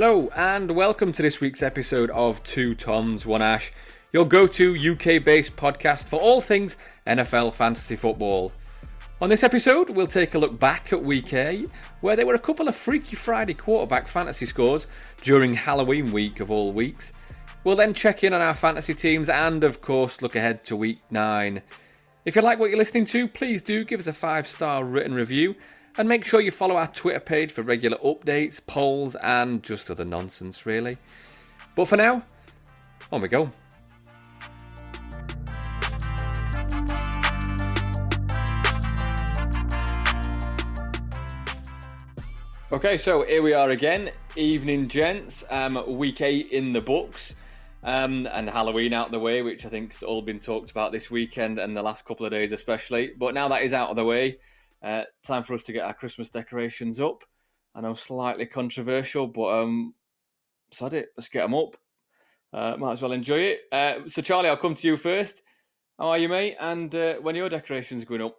Hello, and welcome to this week's episode of Two Toms, One Ash, your go to UK based podcast for all things NFL fantasy football. On this episode, we'll take a look back at week A, where there were a couple of Freaky Friday quarterback fantasy scores during Halloween week of all weeks. We'll then check in on our fantasy teams and, of course, look ahead to week 9. If you like what you're listening to, please do give us a five star written review and make sure you follow our Twitter page for regular updates, polls, and just other nonsense, really. But for now, on we go. Okay, so here we are again. Evening, gents. Um, week eight in the books. Um, and Halloween out the way, which I think's all been talked about this weekend and the last couple of days, especially. But now that is out of the way, uh, time for us to get our Christmas decorations up. I know slightly controversial, but um, sod it, let's get them up. Uh, might as well enjoy it. Uh, so, Charlie, I'll come to you first. How are you, mate? And uh, when are your decorations going up?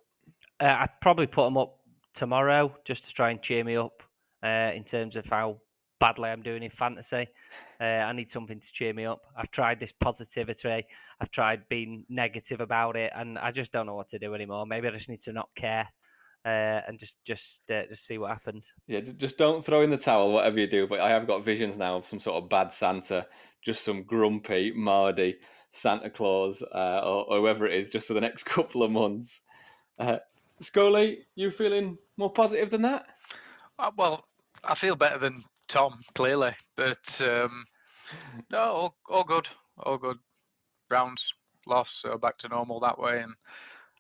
Uh, I'd probably put them up tomorrow just to try and cheer me up uh, in terms of how badly I'm doing in fantasy. Uh, I need something to cheer me up. I've tried this positivity. I've tried being negative about it, and I just don't know what to do anymore. Maybe I just need to not care uh, and just just uh, just see what happens. Yeah, just don't throw in the towel, whatever you do. But I have got visions now of some sort of bad Santa, just some grumpy, mardy Santa Claus uh, or, or, whoever it is, just for the next couple of months. Uh, Scully, you feeling more positive than that? Uh, well, I feel better than Tom, clearly. But um, no, all, all good, all good. Browns lost, so back to normal that way. And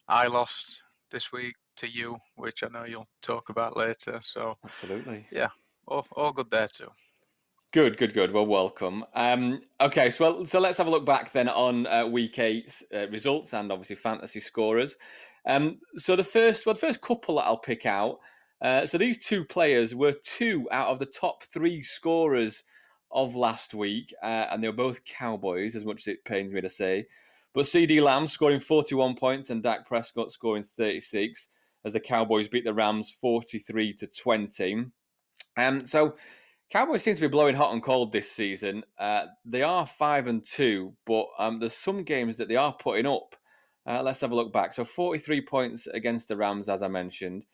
I lost this week to you, which I know you'll talk about later. So absolutely, yeah, all, all good there too. Good, good, good. Well, welcome. Um, okay, so so let's have a look back then on uh, week eight's uh, results and obviously fantasy scorers. Um, so the first, well, the first couple that I'll pick out. Uh, so these two players were two out of the top three scorers of last week, uh, and they were both Cowboys, as much as it pains me to say. But CeeDee Lamb scoring 41 points and Dak Prescott scoring 36 as the Cowboys beat the Rams 43 to 20. Um, so Cowboys seem to be blowing hot and cold this season. Uh, they are five and two, but um, there's some games that they are putting up. Uh, let's have a look back. So 43 points against the Rams, as I mentioned,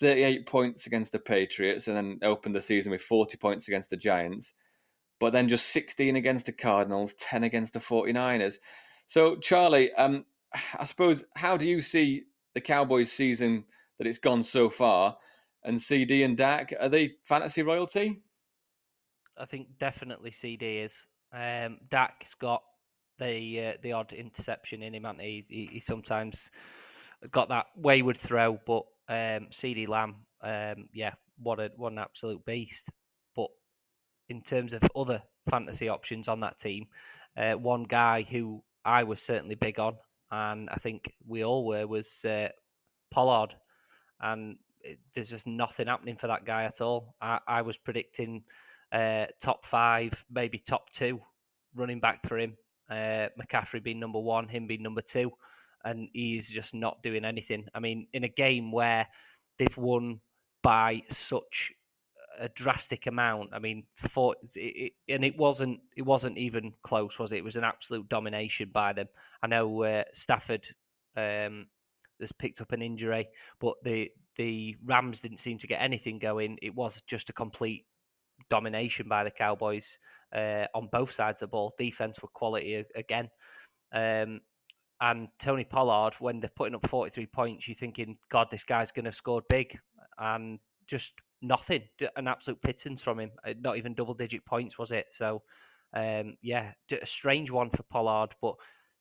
38 points against the Patriots, and then opened the season with 40 points against the Giants. But then just 16 against the Cardinals, 10 against the 49ers. So, Charlie, um, I suppose, how do you see the Cowboys' season that it's gone so far? And CeeDee and Dak, are they fantasy royalty? I think definitely CeeDee is. Um, Dak's got the uh, the odd interception in him, and he? he? he sometimes got that wayward throw, but um, CeeDee Lamb, um, yeah, what a what an absolute beast. But in terms of other fantasy options on that team, uh, one guy who I was certainly big on, and I think we all were, was uh, Pollard. And it, there's just nothing happening for that guy at all. I, I was predicting uh, top five, maybe top two running back for him. Uh, McCaffrey being number one, him being number two, and he's just not doing anything. I mean, in a game where they've won by such a drastic amount. I mean, for it, it, and it wasn't it wasn't even close, was it? It was an absolute domination by them. I know uh, Stafford um, has picked up an injury, but the the Rams didn't seem to get anything going. It was just a complete domination by the Cowboys uh, on both sides of the ball. Defense were quality again. Um, and Tony Pollard, when they're putting up 43 points, you're thinking, God, this guy's going to score big. And just nothing, an absolute pittance from him. Uh, not even double digit points, was it? So, um, yeah, a strange one for Pollard. But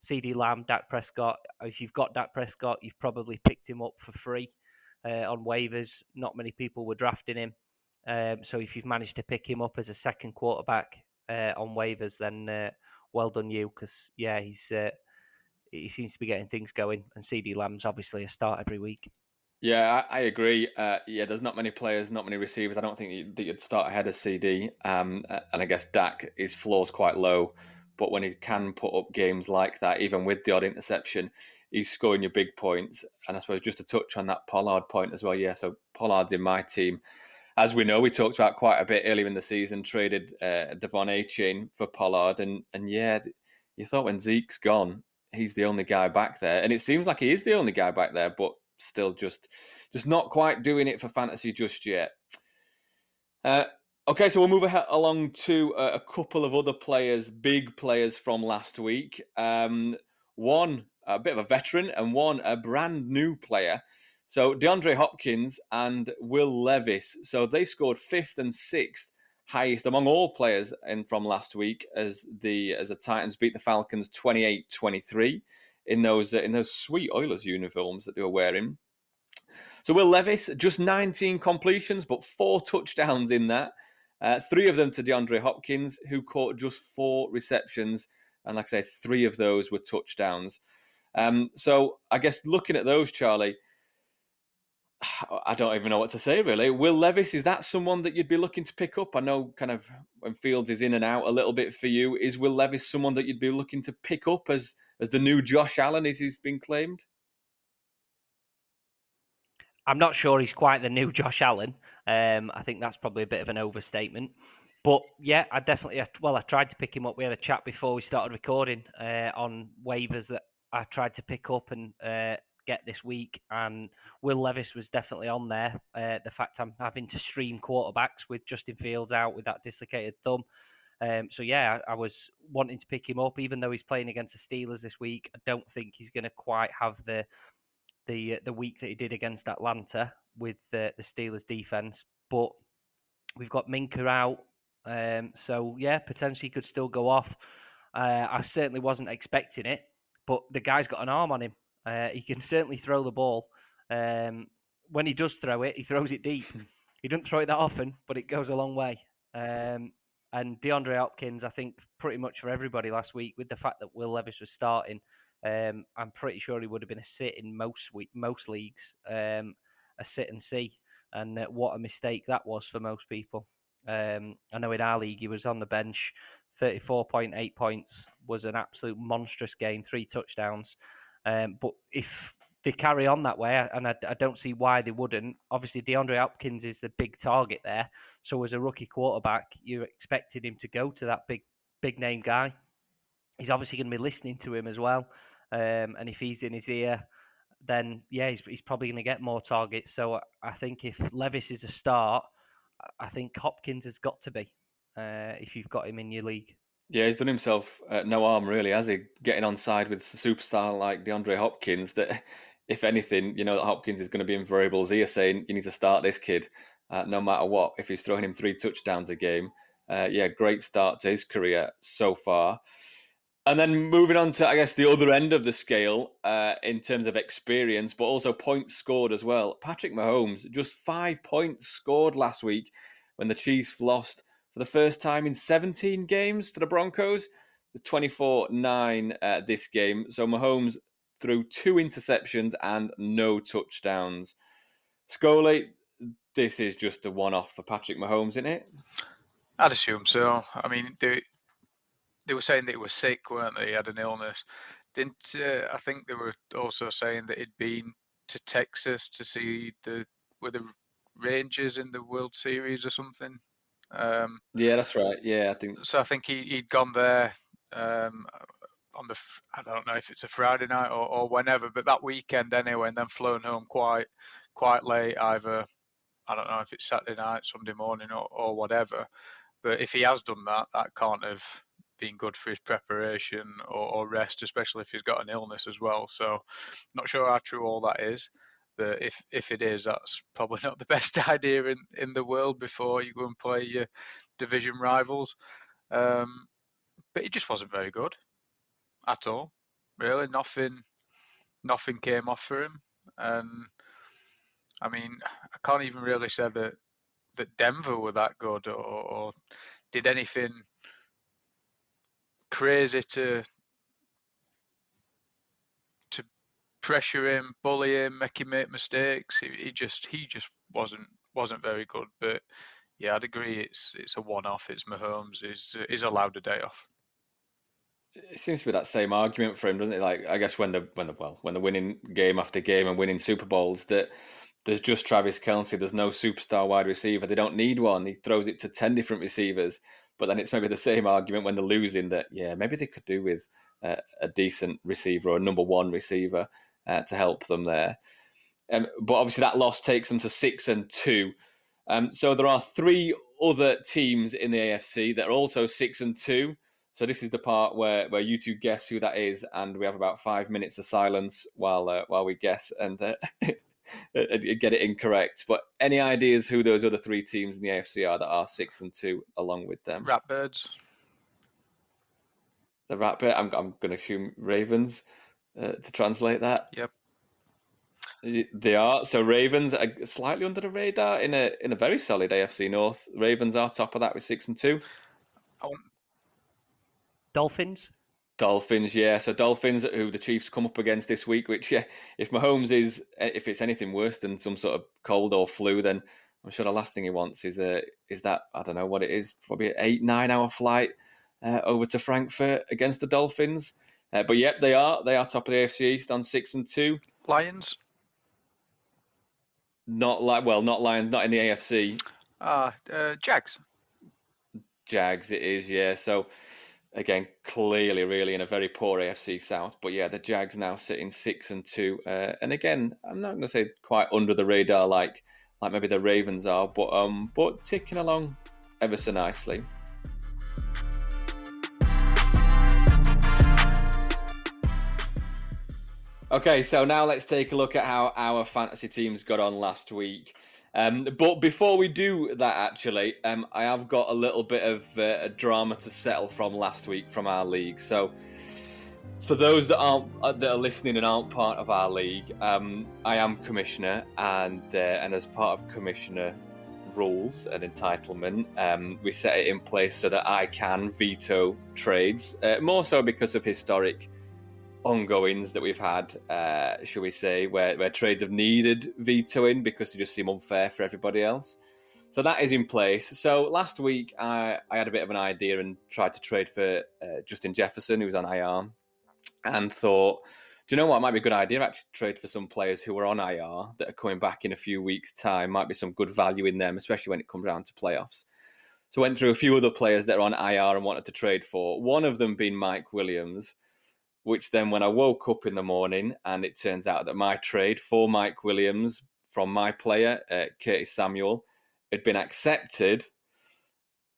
CeeDee Lamb, Dak Prescott, if you've got Dak Prescott, you've probably picked him up for free uh, on waivers. Not many people were drafting him. Um, so if you've managed to pick him up as a second quarterback uh, on waivers, then uh, well done you. Because yeah, he's uh, he seems to be getting things going, and CeeDee Lamb's obviously a start every week. Yeah, I, I agree. Uh, yeah, there's not many players, not many receivers. I don't think that you'd start ahead of CeeDee. Um, and I guess Dak, his floor's quite low. But when he can put up games like that, even with the odd interception, he's scoring your big points. And I suppose just to touch on that Pollard point as well. Yeah, so Pollard's in my team. as we know, we talked about quite a bit earlier in the season, traded uh, De'Von Achane for Pollard, and and yeah, you thought when Zeke's gone, he's the only guy back there, and it seems like he is the only guy back there, but still just just not quite doing it for fantasy just yet. Uh, okay, so we'll move along to a, a, couple of other players, big players from last week. Um, one a bit of a veteran, and one a brand new player. So DeAndre Hopkins and Will Levis. So they scored fifth and sixth highest among all players in from last week as the as the Titans beat the Falcons 28-23 in those uh, in those sweet Oilers uniforms that they were wearing. So Will Levis just 19 completions but four touchdowns in that. Uh, three of them to DeAndre Hopkins who caught just four receptions and like I say three of those were touchdowns. Um, so I guess looking at those Charlie I don't even know what to say really. Will Levis is that someone that you'd be looking to pick up? I know kind of when Fields is in and out a little bit for you. Is Will Levis someone that you'd be looking to pick up as as the new Josh Allen as he's been claimed? I'm not sure he's quite the new Josh Allen. Um, I think that's probably a bit of an overstatement. But yeah, I definitely well, I tried to pick him up. We had a chat before we started recording uh, on waivers that I tried to pick up, and uh, get this week, and Will Levis was definitely on there. Uh, the fact I'm having to stream quarterbacks with Justin Fields out with that dislocated thumb. Um, so yeah, I, I, was wanting to pick him up, even though he's playing against the Steelers this week. I don't think he's going to quite have the the uh, the week that he did against Atlanta with the, the Steelers defense. But we've got Minkah out, um, so yeah, potentially could still go off. Uh, I certainly wasn't expecting it, but the guy's got an arm on him. Uh, he can certainly throw the ball. Um, when he does throw it, he throws it deep. he doesn't throw it that often, but it goes a long way. Um, and DeAndre Hopkins, I think, pretty much for everybody last week, with the fact that Will Levis was starting, um, I'm pretty sure he would have been a sit in most week, most leagues, um, a sit and see. And uh, what a mistake that was for most people. Um, I know in our league he was on the bench, 34.8 points was an absolute monstrous game, three touchdowns. Um, but if they carry on that way, and I, I, don't see why they wouldn't. Obviously, DeAndre Hopkins is the big target there. So as a rookie quarterback, you're expecting him to go to that big, big name guy. He's obviously going to be listening to him as well. Um, and if he's in his ear, then yeah, he's, he's probably going to get more targets. So I think if Levis is a start, I think Hopkins has got to be uh, if you've got him in your league. Yeah, he's done himself uh, no harm, really, has he? Getting on side with a superstar like DeAndre Hopkins, that if anything, you know that Hopkins is going to be in variables here, saying you need to start this kid uh, no matter what. If he's throwing him three touchdowns a game, uh, yeah, great start to his career so far. And then moving on to, I guess, the other end of the scale uh, in terms of experience, but also points scored as well. Patrick Mahomes, just five points scored last week when the Chiefs lost for the first time in 17 games to the Broncos. The 24 9 uh, this game. So Mahomes threw two interceptions and no touchdowns. Scully, this is just a one off for Patrick Mahomes, isn't it? I'd assume so. I mean, they, they were saying that he was sick, weren't they? He had an illness. Didn't uh, I think they were also saying that he'd been to Texas to see the with the Rangers in the World Series or something? Um, yeah, that's right. Yeah, I think so. I think he he'd gone there um, on the I don't know if it's a Friday night or, or whenever, but that weekend anyway, and then flown home quite quite late. Either I don't know if it's Saturday night, Sunday morning, or, or whatever. But if he has done that, that can't have been good for his preparation or, or rest, especially if he's got an illness as well. So, not sure how true all that is. But if if it is, that's probably not the best idea in, in the world before you go and play your division rivals. Um, but it just wasn't very good at all. Really, nothing nothing came off for him. And I mean, I can't even really say that that Denver were that good or, or did anything crazy to pressure him, bully him, make him make mistakes. He, he just he just wasn't wasn't very good. But yeah, I'd agree. It's it's a one-off. It's Mahomes is is allowed a day off. It seems to be that same argument for him, doesn't it? Like I guess when the when the well when the winning game after game and winning Super Bowls that there's just Travis Kelce. There's no superstar wide receiver. They don't need one. He throws it to 10 different receivers. But then it's maybe the same argument when they're losing that, yeah, maybe they could do with uh, a decent receiver or a number one receiver uh, to help them there. Um, but obviously, that loss takes them to six and two. Um, so there are three other teams in the AFC that are also six and two. So this is the part where, where you two guess who that is, and we have about five minutes of silence while uh, while we guess and uh, get it incorrect. But any ideas who those other three teams in the AFC are that are six and two along with them? Ratbirds. The Ratbird. I'm I'm going to assume Ravens uh, to translate that. Yep. They are so Ravens are slightly under the radar in a in a very solid AFC North. Ravens are top of that with six and two. Dolphins. Dolphins, yeah. So Dolphins, who the Chiefs come up against this week, which yeah, if Mahomes is if it's anything worse than some sort of cold or flu, then I'm sure the last thing he wants is a uh, is that I don't know what it is, probably an eight nine hour flight uh, over to Frankfurt against the Dolphins. Uh, but yep, they are they are top of the AFC East on six and two. Lions. Not like well, not Lions, not in the AFC. Ah, uh, Jags. Jags, it is, yeah. So again, clearly, really in a very poor AFC South. But yeah, the Jags now sitting six and two, uh, and again, I'm not going to say quite under the radar like like maybe the Ravens are, but um, but ticking along ever so nicely. Okay, so now let's take a look at how our fantasy teams got on last week. Um, but before we do that, actually, um, I have got a little bit of uh, drama to settle from last week from our league. So, for those that aren't uh, that are listening and aren't part of our league, um, I am commissioner, and uh, and as part of commissioner rules and entitlement, um, we set it in place so that I can veto trades. Uh, more so because of historic ongoings that we've had, uh, shall we say, where, where trades have needed vetoing because they just seem unfair for everybody else. So that is in place. So last week I, I had a bit of an idea and tried to trade for uh, Justin Jefferson, who was on IR, and thought, do you know what? It might be a good idea actually trade for some players who are on IR that are coming back in a few weeks' time. Might be some good value in them, especially when it comes down to playoffs. So went through a few other players that are on IR and wanted to trade for. One of them being Mike Williams which then when I woke up in the morning and it turns out that my trade for Mike Williams from my player, uh, Curtis Samuel, had been accepted.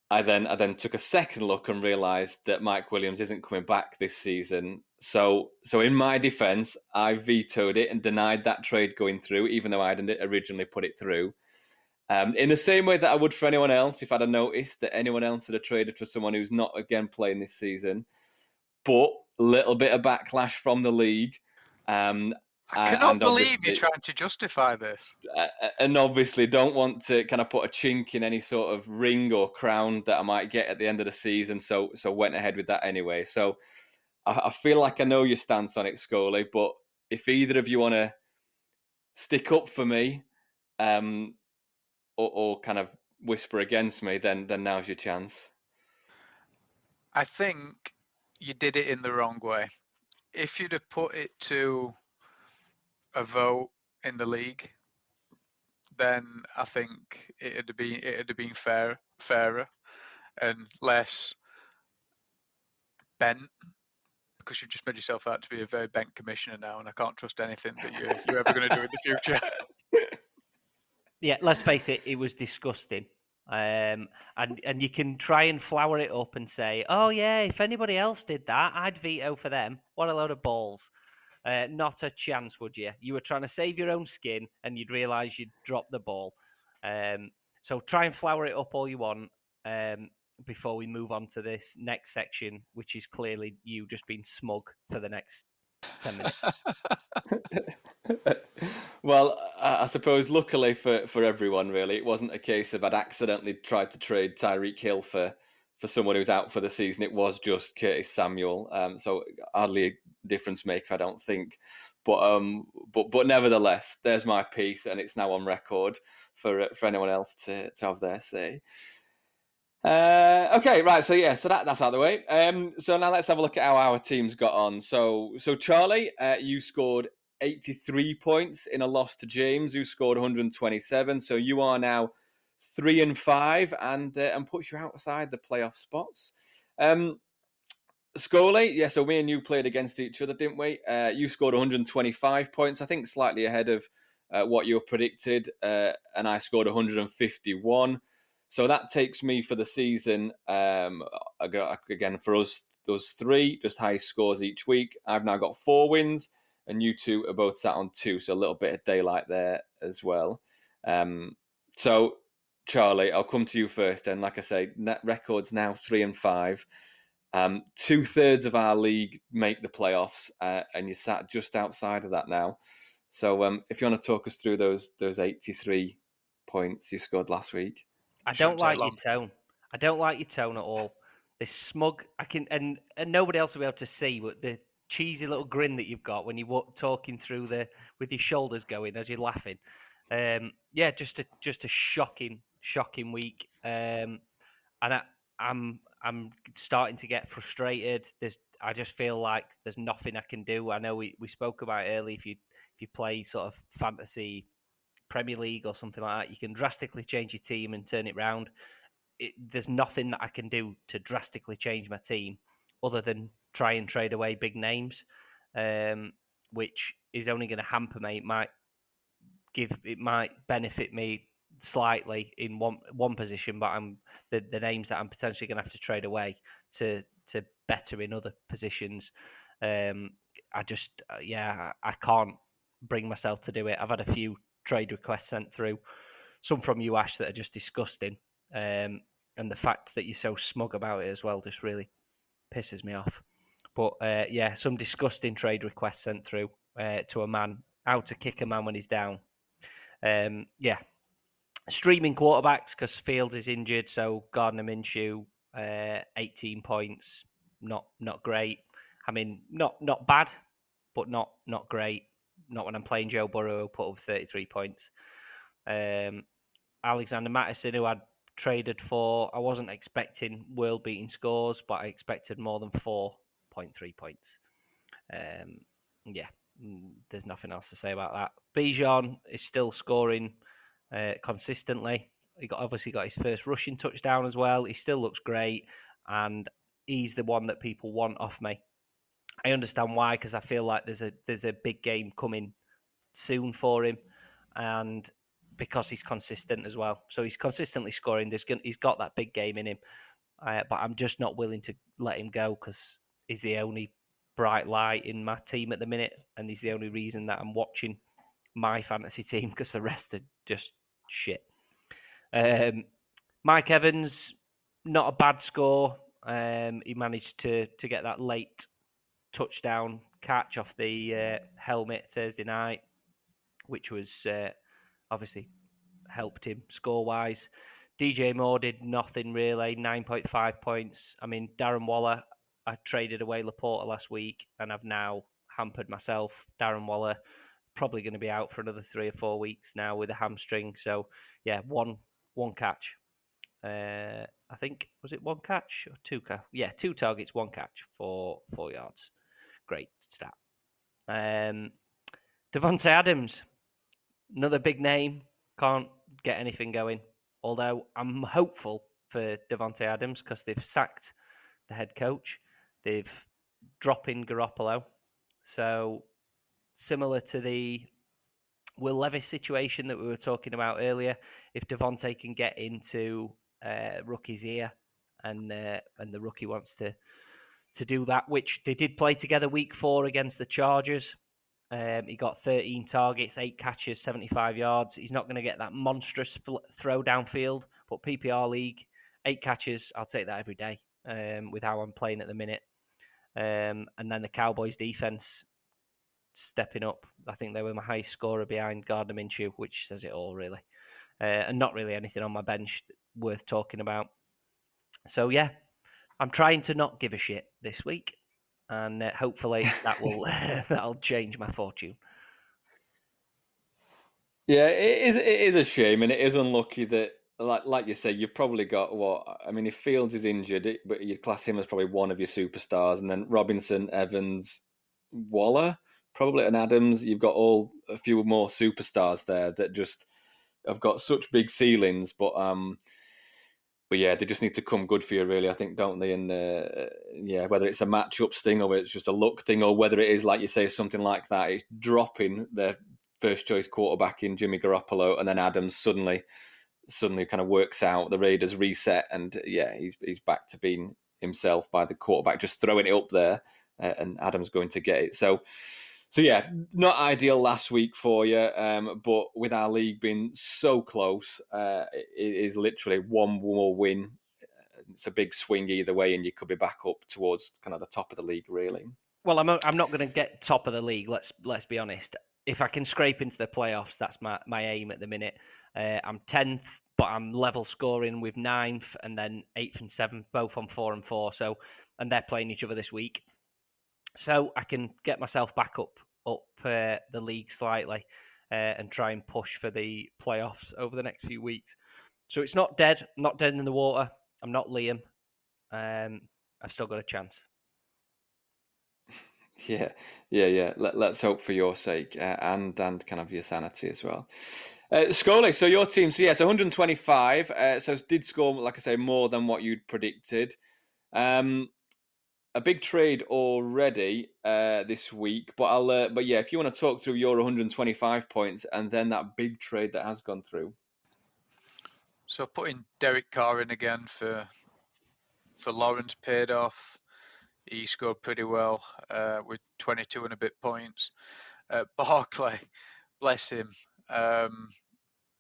I then I then took a second look and realised that Mike Williams isn't coming back this season. So so in my defence, I vetoed it and denied that trade going through, even though I hadn't originally put it through. Um, in the same way that I would for anyone else, if I'd have noticed that anyone else had traded for someone who's not again playing this season, but little bit of backlash from the league. Um, I cannot believe you're trying to justify this. Uh, uh, and obviously, don't want to kind of put a chink in any sort of ring or crown that I might get at the end of the season. So, so went ahead with that anyway. So, I, I feel like I know your stance on it, Scully. But if either of you want to stick up for me, um, or, or kind of whisper against me, then then now's your chance. I think you did it in the wrong way. If you'd have put it to a vote in the league, then I think it'd have been it'd have been fair, fairer, and less bent. Because you've just made yourself out to be a very bent commissioner now, and I can't trust anything that you're, you're ever going to do in the future. Yeah, let's face it, it was disgusting. Um, and and you can try and flower it up and say, "Oh yeah, if anybody else did that, I'd veto for them." What a load of balls! Uh, not a chance, would you? You were trying to save your own skin, and you'd realise you'd dropped the ball. Um, so try and flower it up all you want um, before we move on to this next section, which is clearly you just being smug for the next ten minutes. well, I suppose luckily for, for everyone, really, it wasn't a case of I'd accidentally tried to trade Tyreek Hill for, for someone who's out for the season. It was just Curtis Samuel. Um, so hardly a difference maker, I don't think. But um, but but nevertheless, there's my piece, and it's now on record for for anyone else to, to have their say. Uh, okay, right. So yeah, so that, that's out of the way. Um, so now let's have a look at how our teams got on. So so Charlie, uh, you scored 83 points in a loss to James, who scored 127. So you are now three and five, and uh, and puts you outside the playoff spots. Um, Scully, yeah. So me and you played against each other, didn't we? Uh, you scored 125 points, I think, slightly ahead of uh, what you predicted, uh, and I scored 151. So that takes me for the season. Um, again, for us, those three, just high scores each week. I've now got four wins, and you two are both sat on two, so a little bit of daylight there as well. Um, so, Charlie, I'll come to you first. And like I say, net records now three and five. Um, Two thirds of our league make the playoffs, uh, and you're sat just outside of that now. So, um, if you want to talk us through those those eighty three points you scored last week. I don't like your tone. I don't like your tone at all. This smug, I can, and and nobody else will be able to see, but the cheesy little grin that you've got when you're talking through the with your shoulders going as you're laughing. Um, yeah, just a just a shocking, shocking week. Um, and I, I'm I'm starting to get frustrated. There's I just feel like there's nothing I can do. I know we, we spoke about early if you if you play sort of fantasy Premier League or something like that, you can drastically change your team and turn it round. It, there's nothing that I can do to drastically change my team other than try and trade away big names, um, which is only going to hamper me. It might give, it might benefit me slightly in one one position, but I'm the, the names that I'm potentially going to have to trade away to to better in other positions. Um, I just, uh, yeah, I, I can't bring myself to do it. I've had a few trade requests sent through, some from you, Ash, that are just disgusting. Um, and the fact that you're so smug about it as well just really pisses me off. But uh, yeah, some disgusting trade requests sent through uh, to a man, how to kick a man when he's down. Um, yeah, streaming quarterbacks because Fields is injured, so Gardner Minshew, uh, 18 points, not not great. I mean, not not bad, but not not great not when I'm playing Joe Burrow, put up 33 points. Um, Alexander Mattison, who I'd traded for, I wasn't expecting world beating scores, but I expected more than 4.3 points. Um, yeah, mm, there's nothing else to say about that. Bijan is still scoring uh, consistently. He got obviously got his first rushing touchdown as well. He still looks great, and he's the one that people want off me. I understand why because I feel like there's a there's a big game coming soon for him, and because he's consistent as well. So he's consistently scoring. There's he's got that big game in him, uh, but I'm just not willing to let him go because he's the only bright light in my team at the minute, and he's the only reason that I'm watching my fantasy team because the rest are just shit. Um, Mike Evans, not a bad score. Um, he managed to to get that late touchdown catch off the uh, helmet Thursday night, which was uh, obviously helped him score wise. DJ Moore did nothing really, 9.5 points. I mean, Darren Waller, I traded away LaPorta last week and I've now hampered myself. Darren Waller probably going to be out for another three or four weeks now with a hamstring. So, yeah, one one catch. Uh, I think was it one catch or two? Ca- yeah, two targets, one catch for four yards great stat. Um, Davante Adams, another big name, can't get anything going. Although I'm hopeful for Davante Adams because they've sacked the head coach, they've dropped in Garoppolo, so similar to the Will Levis situation that we were talking about earlier. If Davante can get into uh, rookie's ear and uh, and the rookie wants to to do that, which they did play together week four against the Chargers. Um, he got 13 targets, eight catches, 75 yards. He's not going to get that monstrous fl- throw downfield, but PPR league, eight catches, I'll take that every day um, with how I'm playing at the minute. Um, and then the Cowboys defense stepping up. I think they were my highest scorer behind Gardner Minshew, which says it all, really. Uh, and not really anything on my bench worth talking about. So, yeah, I'm trying to not give a shit this week, and uh, hopefully that will that'll change my fortune. Yeah, it is. It is a shame, and it is unlucky that, like like you say, you've probably got what I mean. If Fields is injured, it, but you class him as probably one of your superstars, and then Robinson, Evans, Waller, probably an Adams. You've got all a few more superstars there that just have got such big ceilings, but um, but yeah, they just need to come good for you, really. I think, don't they? And uh, yeah, whether it's a matchup thing or it's just a luck thing, or whether it is like you say something like that, it's dropping their first choice quarterback in Jimmy Garoppolo, and then Adams suddenly suddenly kind of works out. The Raiders reset, and yeah, he's he's back to being himself by the quarterback, just throwing it up there, uh, and Adams going to get it. So so yeah, not ideal last week for you, um, but with our league being so close, uh, it is literally one more win. It's a big swing either way, and you could be back up towards kind of the top of the league, really. Well, I'm I'm not going to get top of the league. Let's let's be honest. If I can scrape into the playoffs, that's my, my aim at the minute. Uh, I'm tenth, but I'm level scoring with ninth, and then eighth and seventh, both on four and four. So, and they're playing each other this week so I can get myself back up up uh, the league slightly uh, and try and push for the playoffs over the next few weeks. So it's not dead, not dead in the water. I'm not Liam. Um, I've still got a chance. Yeah, yeah, yeah. Let, us hope for your sake uh, and and kind of your sanity as well. Uh, Scully, so your team, so yes, 125. Uh, so did score, like I say, more than what you'd predicted. Um, a big trade already uh, this week, but I'll. Uh, but yeah, if you want to talk through your 125 points and then that big trade that has gone through. So putting Derek Carr in again for for Lawrence paid off. He scored pretty well uh, with 22 and a bit points. Uh, Barkley, bless him. Um,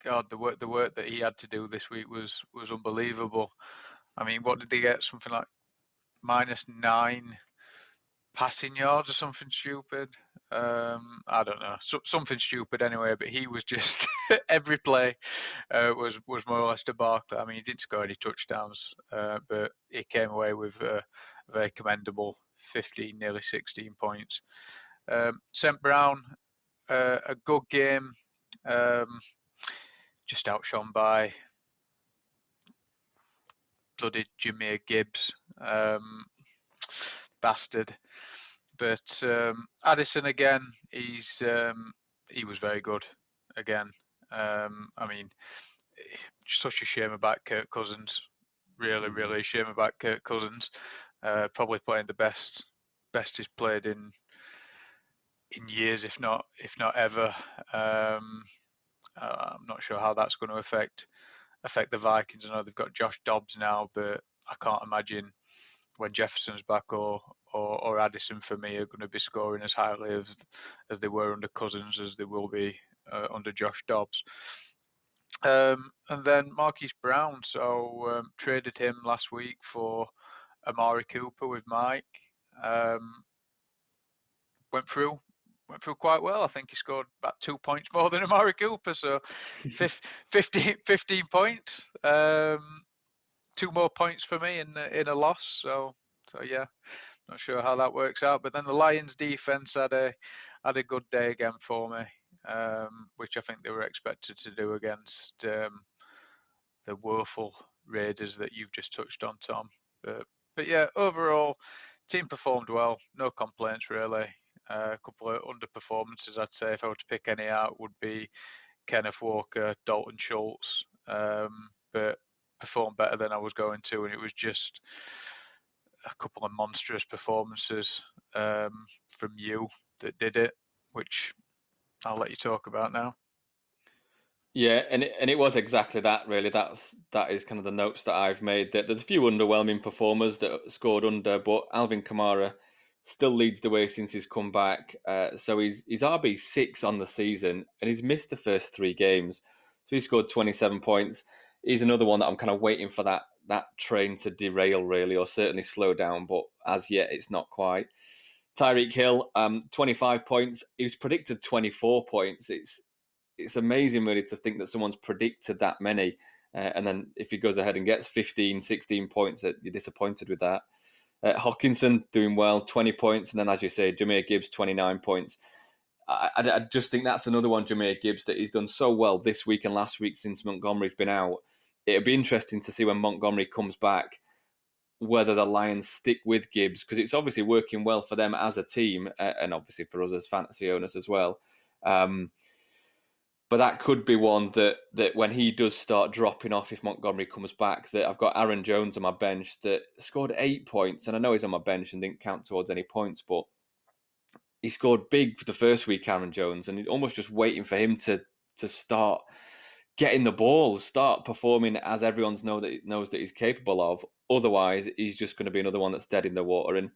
God, the work the work that he had to do this week was was unbelievable. I mean, what did they get? Something like minus nine passing yards or something stupid. Um, I don't know, so, something stupid anyway. But he was just every play uh, was was more or less Barkley. I mean, he didn't score any touchdowns, uh, but he came away with a very commendable 15, nearly 16 points. Um, St. Brown, uh, a good game, um, just outshone by bloody Jahmyr Gibbs, um, bastard. But um, Addison again, he's um, he was very good again. Um, I mean, such a shame about Kirk Cousins. Really, mm. really a shame about Kirk Cousins. Uh, probably playing the best best he's played in in years, if not if not ever. Um, uh, I'm not sure how that's going to affect affect the Vikings. I know they've got Josh Dobbs now, but I can't imagine when Jefferson's back or or, or Addison for me are going to be scoring as highly as as they were under Cousins as they will be uh, under Josh Dobbs. Um, and then Marquise Brown, so um, traded him last week for Amari Cooper with Mike. Um, went through, went through quite well. I think he scored about two points more than Amari Cooper, so 15, 15 points. Um, two more points for me in in a loss. So so yeah, not sure how that works out. But then the Lions defense had a had a good day again for me, um, which I think they were expected to do against um, the woeful Raiders that you've just touched on, Tom. But but yeah, overall, team performed well. No complaints really. Uh, a couple of underperformances, I'd say, if I were to pick any out, would be Kenneth Walker, Dalton Schultz, um, but performed better than I was going to, and it was just a couple of monstrous performances um, from you that did it, which I'll let you talk about now. Yeah, and it, and it was exactly that. Really, that's that is kind of the notes that I've made. That there's a few underwhelming performers that scored under, but Alvin Kamara still leads the way since he's come back. Uh, so he's he's RB six on the season, and he's missed the first three games. So he scored 27 points. He's another one that I'm kind of waiting for that that train to derail, really, or certainly slow down. But as yet, it's not quite. Tyreek Hill, um, 25 points. He was predicted 24 points. It's it's amazing, really, to think that someone's predicted that many. Uh, and then if he goes ahead and gets 15, 16 points, that you're disappointed with that. Uh, Hockenson doing well, 20 points. And then, as you say, Jahmyr Gibbs, 29 points. I, I, I, just think that's another one, Jahmyr Gibbs, that he's done so well this week and last week since Montgomery's been out. It'll be interesting to see when Montgomery comes back whether the Lions stick with Gibbs because it's obviously working well for them as a team and obviously for us as fantasy owners as well. Um, but that could be one that that when he does start dropping off, if Montgomery comes back, that I've got Aaron Jones on my bench that scored eight points, and I know he's on my bench and didn't count towards any points, but he scored big for the first week, Aaron Jones, and almost just waiting for him to to start getting the ball, start performing as everyone's know that knows that he's capable of. Otherwise, he's just going to be another one that's dead in the water. And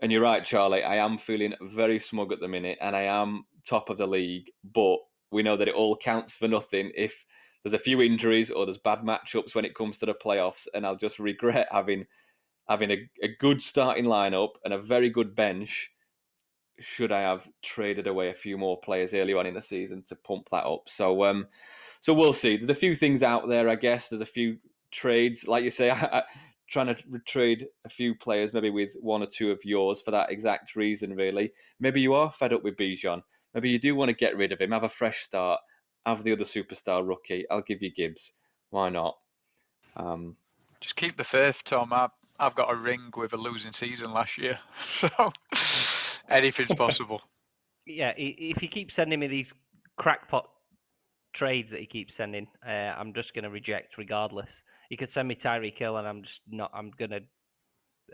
and you're right, Charlie. I am feeling very smug at the minute, and I am top of the league. But we know that it all counts for nothing if there's a few injuries or there's bad matchups when it comes to the playoffs. And I'll just regret having having a, a good starting lineup and a very good bench should I have traded away a few more players early on in the season to pump that up. So, um, so we'll see. There's a few things out there, I guess. There's a few trades, like you say, trying to trade a few players, maybe with one or two of yours for that exact reason. Really, maybe you are fed up with Bijan. Maybe you do want to get rid of him, have a fresh start, have the other superstar rookie. I'll give you Gibbs. Why not? Um, Just keep the faith, Tom. I, I've got a ring with a losing season last year, so. Anything's possible. yeah, if he keeps sending me these crackpot trades that he keeps sending, uh, I'm just going to reject regardless. He could send me Tyreek Hill, and I'm just not. I'm going to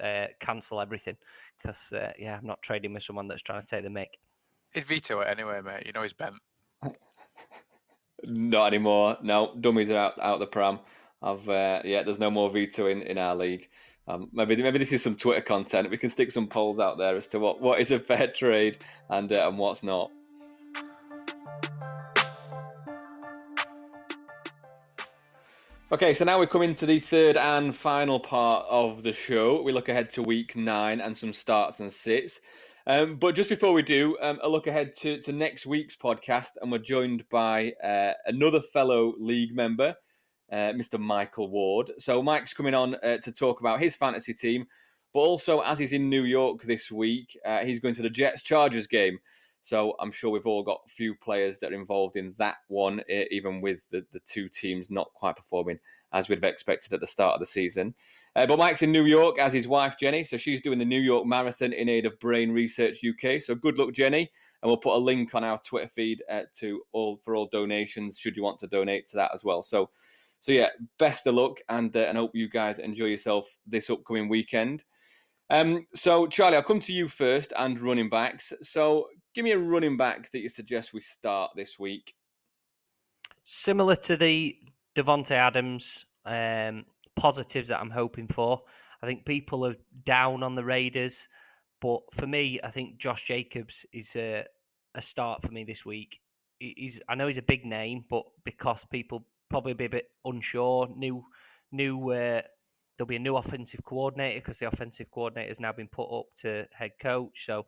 uh, cancel everything because uh, yeah, I'm not trading with someone that's trying to take the mick. He'd veto it anyway, mate. You know he's bent. not anymore. No, dummies are out out the pram. I've uh, yeah, there's no more vetoing in our league. Um, maybe maybe this is some Twitter content. We can stick some polls out there as to what, what is a fair trade and uh, and what's not. Okay, so now we're coming to the third and final part of the show. We look ahead to week nine and some starts and sits. Um, but just before we do, um, a look ahead to, to next week's podcast, and we're joined by uh, another fellow league member, uh, Mr. Michael Ward. So Mike's coming on uh, to talk about his fantasy team, but also as he's in New York this week, uh, he's going to the Jets Chargers game. So I'm sure we've all got a few players that are involved in that one, even with the, the two teams not quite performing as we'd have expected at the start of the season. Uh, but Mike's in New York as his wife Jenny, so she's doing the New York Marathon in aid of Brain Research UK. So good luck, Jenny, and we'll put a link on our Twitter feed uh, to all for all donations should you want to donate to that as well. So so yeah, best of luck, and uh, and hope you guys enjoy yourself this upcoming weekend. Um, so Charlie, I'll come to you first and running backs. So give me a running back that you suggest we start this week. Similar to the Davante Adams um, positives that I'm hoping for. I think people are down on the Raiders, but for me, I think Josh Jacobs is a, a start for me this week. He's I know he's a big name, but because people probably be a bit unsure. New, new. Uh, there'll be a new offensive coordinator because the offensive coordinator has now been put up to head coach. So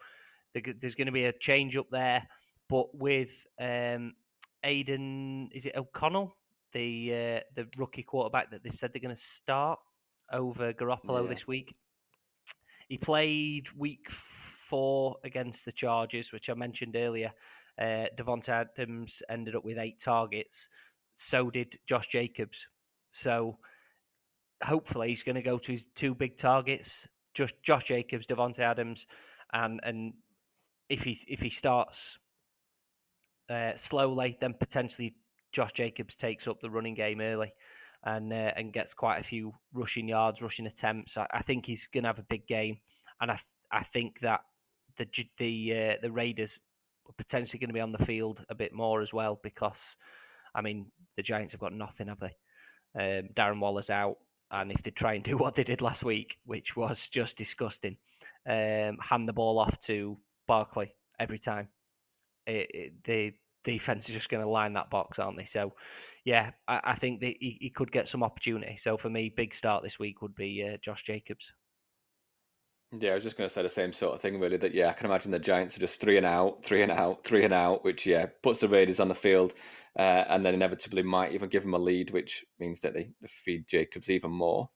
there's going to be a change up there. But with um, Aidan, is it O'Connell, the uh, the rookie quarterback that they said they're going to start over Garoppolo yeah. this week? He played week four against the Chargers, which I mentioned earlier. Uh, Davante Adams ended up with eight targets so did Josh Jacobs. So hopefully he's going to go to his two big targets, just Josh Jacobs, Davante Adams, and and if he if he starts uh, slowly, then potentially Josh Jacobs takes up the running game early and uh, and gets quite a few rushing yards, rushing attempts. I, I think he's going to have a big game, and I th- I think that the the uh, the Raiders are potentially going to be on the field a bit more as well because I mean, the Giants have got nothing, have they? Um, Darren Waller's out, and if they try and do what they did last week, which was just disgusting, um, hand the ball off to Barkley every time, it, it, the defense is just going to line that box, aren't they? So, yeah, I, I think that he, he, could get some opportunity. So for me, big start this week would be uh, Josh Jacobs. Yeah, I was just going to say the same sort of thing, really. That yeah, I can imagine the Giants are just three and out, three and out, three and out, which yeah puts the Raiders on the field, uh, and then inevitably might even give them a lead, which means that they feed Jacobs even more.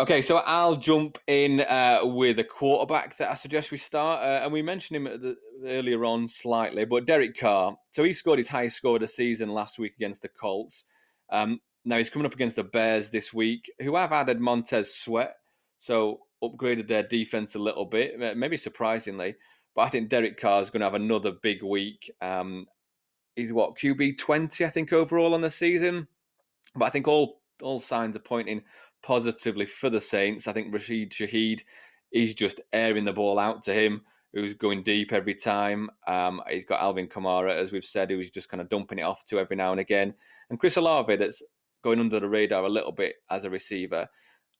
Okay, so I'll jump in uh, with a quarterback that I suggest we start, uh, and we mentioned him the, earlier on slightly, but Derek Carr. So he scored his highest score of the season last week against the Colts. Um, now he's coming up against the Bears this week, who have added Montez Sweat so upgraded their defense a little bit, maybe surprisingly. But I think Derek Carr is going to have another big week. Um, he's what QB twenty, I think, overall on the season. But I think all all signs are pointing positively for the Saints. I think Rashid Shaheed is just airing the ball out to him, who's going deep every time. Um, he's got Alvin Kamara, as we've said, who's just kind of dumping it off to every now and again. And Chris Olave, that's going under the radar a little bit as a receiver.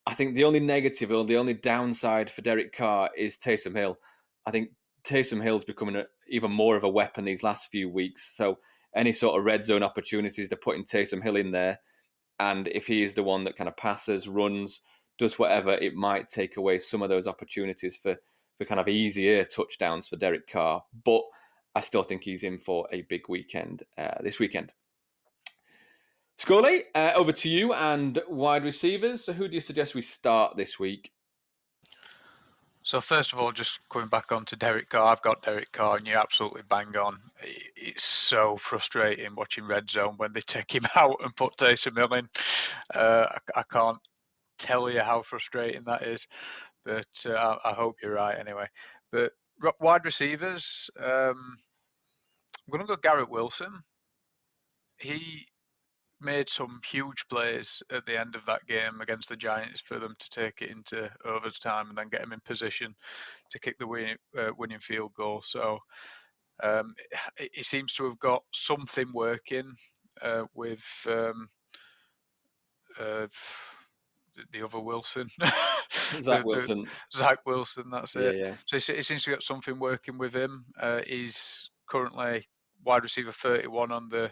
I think the only negative or the only downside for Derek Carr is Taysom Hill. I think Taysom Hill's becoming a, even more of a weapon these last few weeks. So any sort of red zone opportunities, they're putting Taysom Hill in there. And if he is the one that kind of passes, runs, does whatever, it might take away some of those opportunities for, for kind of easier touchdowns for Derek Carr. But I still think he's in for a big weekend uh, this weekend. Scully, uh, over to you and wide receivers. So, who do you suggest we start this week? So first of all, just coming back on to Derek Carr, I've got Derek Carr, and you're absolutely bang on. It's so frustrating watching Red Zone when they take him out and put Taysom Hill in. Uh, I, I, can't tell you how frustrating that is, but uh, I, hope you're right anyway. But wide receivers, um, I'm going to go Garrett Wilson. He made some huge plays at the end of that game against the Giants for them to take it into overtime and then get them in position to kick the winning, uh, winning field goal. So um, he seems to have got something working uh, with um, uh, the other Wilson. Zach Wilson. Zach Wilson, that's it. Yeah, yeah. So he, seems to get something working with him. Uh, he's currently wide receiver 31 on the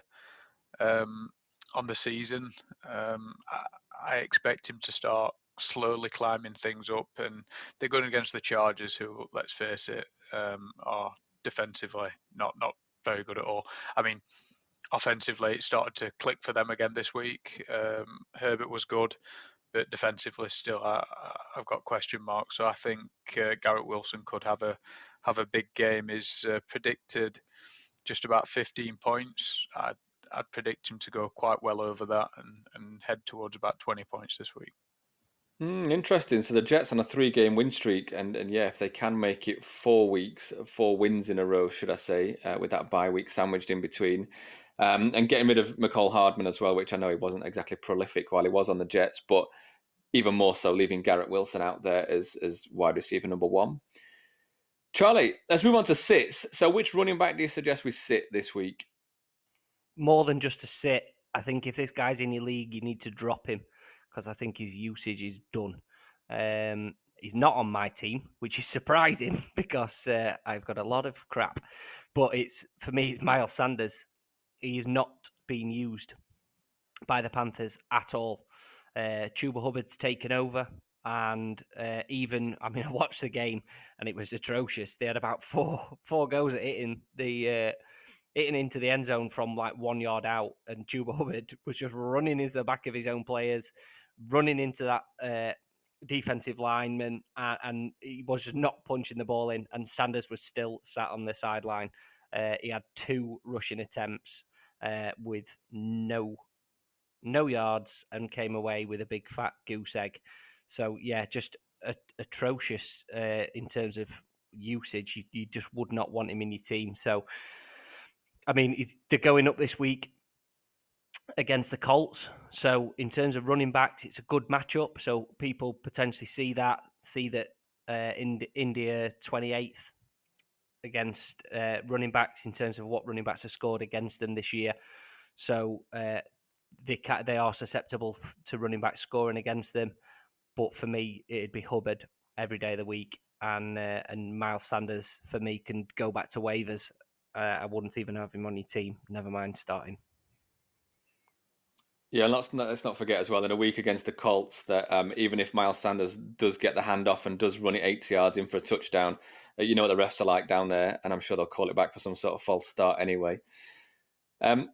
um, on the season. Um, I, I, expect him to start slowly climbing things up, and they're going against the Chargers, who, let's face it, um, are defensively not not very good at all. I mean, offensively, it started to click for them again this week. Um, Herbert was good, but defensively, still, I, have got question marks. So I think uh, Garrett Wilson could have a have a big game. Is uh, predicted just about 15 points. I I'd predict him to go quite well over that and, and head towards about 20 points this week. Mm, interesting. So the Jets on a three-game win streak, and and yeah, if they can make it four weeks, four wins in a row, should I say, uh, with that bye week sandwiched in between, um, and getting rid of Mecole Hardman as well, which I know he wasn't exactly prolific while he was on the Jets, but even more so, leaving Garrett Wilson out there as as wide receiver number one. Charlie, let's move on to sits. So, which running back do you suggest we sit this week? More than just to sit. I think if this guy's in your league, you need to drop him because I think his usage is done. Um, he's not on my team, which is surprising because uh, I've got a lot of crap. But it's for me, it's Miles Sanders. He is not being used by the Panthers at all. Uh, Chuba Hubbard's taken over, and uh, even I mean, I watched the game and it was atrocious. They had about four four goes at hitting the uh, hitting into the end zone from like one yard out, and Chuba Hubbard was just running into the back of his own players, running into that uh, defensive lineman, uh, and he was just not punching the ball in. And Sanders was still sat on the sideline. Uh, he had two rushing attempts uh, with no no yards and came away with a big fat goose egg. So yeah, just a, atrocious uh, in terms of usage. You, you, just would not want him in your team. So I mean, they're going up this week against the Colts. So, in terms of running backs, it's a good matchup. So, people potentially see that, see that uh, in India 28th against uh, running backs in terms of what running backs have scored against them this year. So, uh, they they are susceptible to running back scoring against them. But for me, it'd be Hubbard every day of the week, and uh, and Miles Sanders for me can go back to waivers uh, I wouldn't even have him on your team. Never mind starting. Yeah, let's not, let's not forget as well in a week against the Colts that um, even if Miles Sanders does get the handoff and does run it 80 yards in for a touchdown, uh, you know what the refs are like down there, and I'm sure they'll call it back for some sort of false start anyway. Um,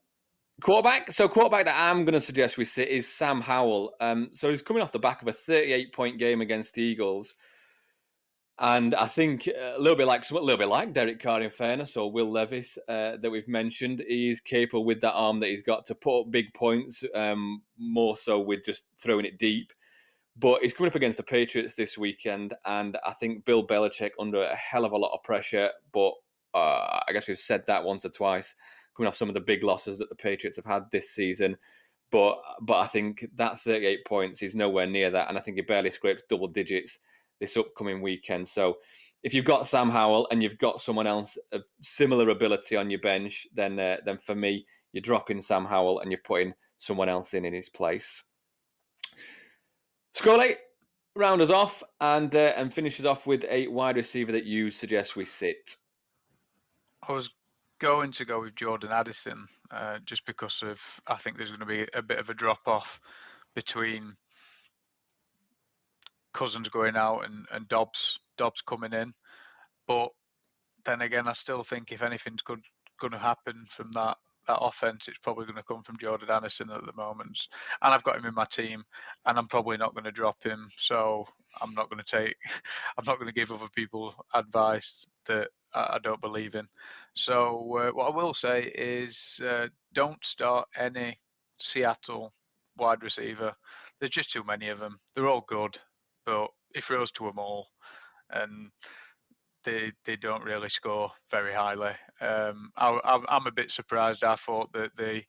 quarterback. So quarterback that I'm going to suggest we sit is Sam Howell. Um, so he's coming off the back of a 38 point game against the Eagles. And I think uh, a little bit like a little bit like Derek Carr, in fairness, or Will Levis uh, that we've mentioned, he's capable with that arm that he's got to put up big points. Um, more so with just throwing it deep. But he's coming up against the Patriots this weekend, and I think Bill Belichick under a hell of a lot of pressure. But uh, I guess we've said that once or twice, coming off some of the big losses that the Patriots have had this season. But but I think that 38 points is nowhere near that, and I think he barely scrapes double digits this upcoming weekend. So if you've got Sam Howell and you've got someone else of similar ability on your bench, then uh, then for me, you're dropping Sam Howell and you're putting someone else in in his place. Scully, round us off and uh, and finishes off with a wide receiver that you suggest we sit. I was going to go with Jordan Addison uh, just because of I think there's going to be a bit of a drop off between Cousins going out and, and Dobbs Dobbs coming in. But then again, I still think if anything's good going to happen from that that offense, it's probably going to come from Jordan Addison at the moment. And I've got him in my team, and I'm probably not going to drop him. So I'm not going to take, I'm not going to give other people advice that I don't believe in. So uh, what I will say is, uh, don't start any Seattle wide receiver. There's just too many of them. They're all good, but he throws to them all, and they they don't really score very highly. Um, I, am a bit surprised. I thought that they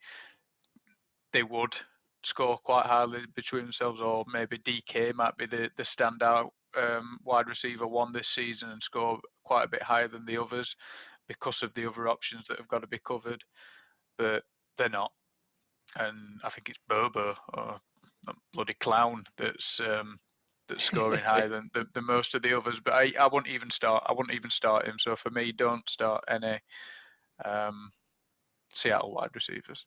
they would score quite highly between themselves, or maybe DK might be the the standout um, wide receiver one this season and score quite a bit higher than the others because of the other options that have got to be covered, but they're not. And I think it's Bobo or bloody clown that's um, that's scoring higher than the, the most of the others. But I, I wouldn't even start. I wouldn't even start him. So for me, don't start any um, Seattle wide receivers.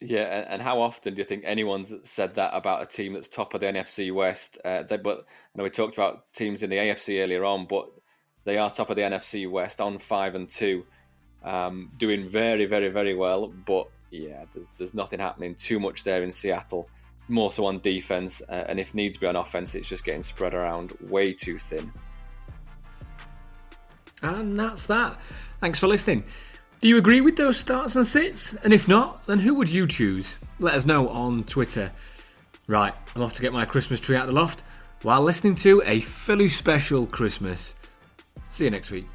Yeah, and how often do you think anyone's said that about a team that's top of the NFC West? Uh, they, but I know we talked about teams in the AFC earlier on, but they are top of the NFC West on five and two, um, doing very, very, very well. But yeah, there's, there's nothing happening too much there in Seattle more so on defense, uh, and if needs be on offense, it's just getting spread around way too thin. And that's that. Thanks for listening. Do you agree with those starts and sits? And if not, then who would you choose? Let us know on Twitter. Right, I'm off to get my Christmas tree out of the loft while listening to a Philly special Christmas. See you next week.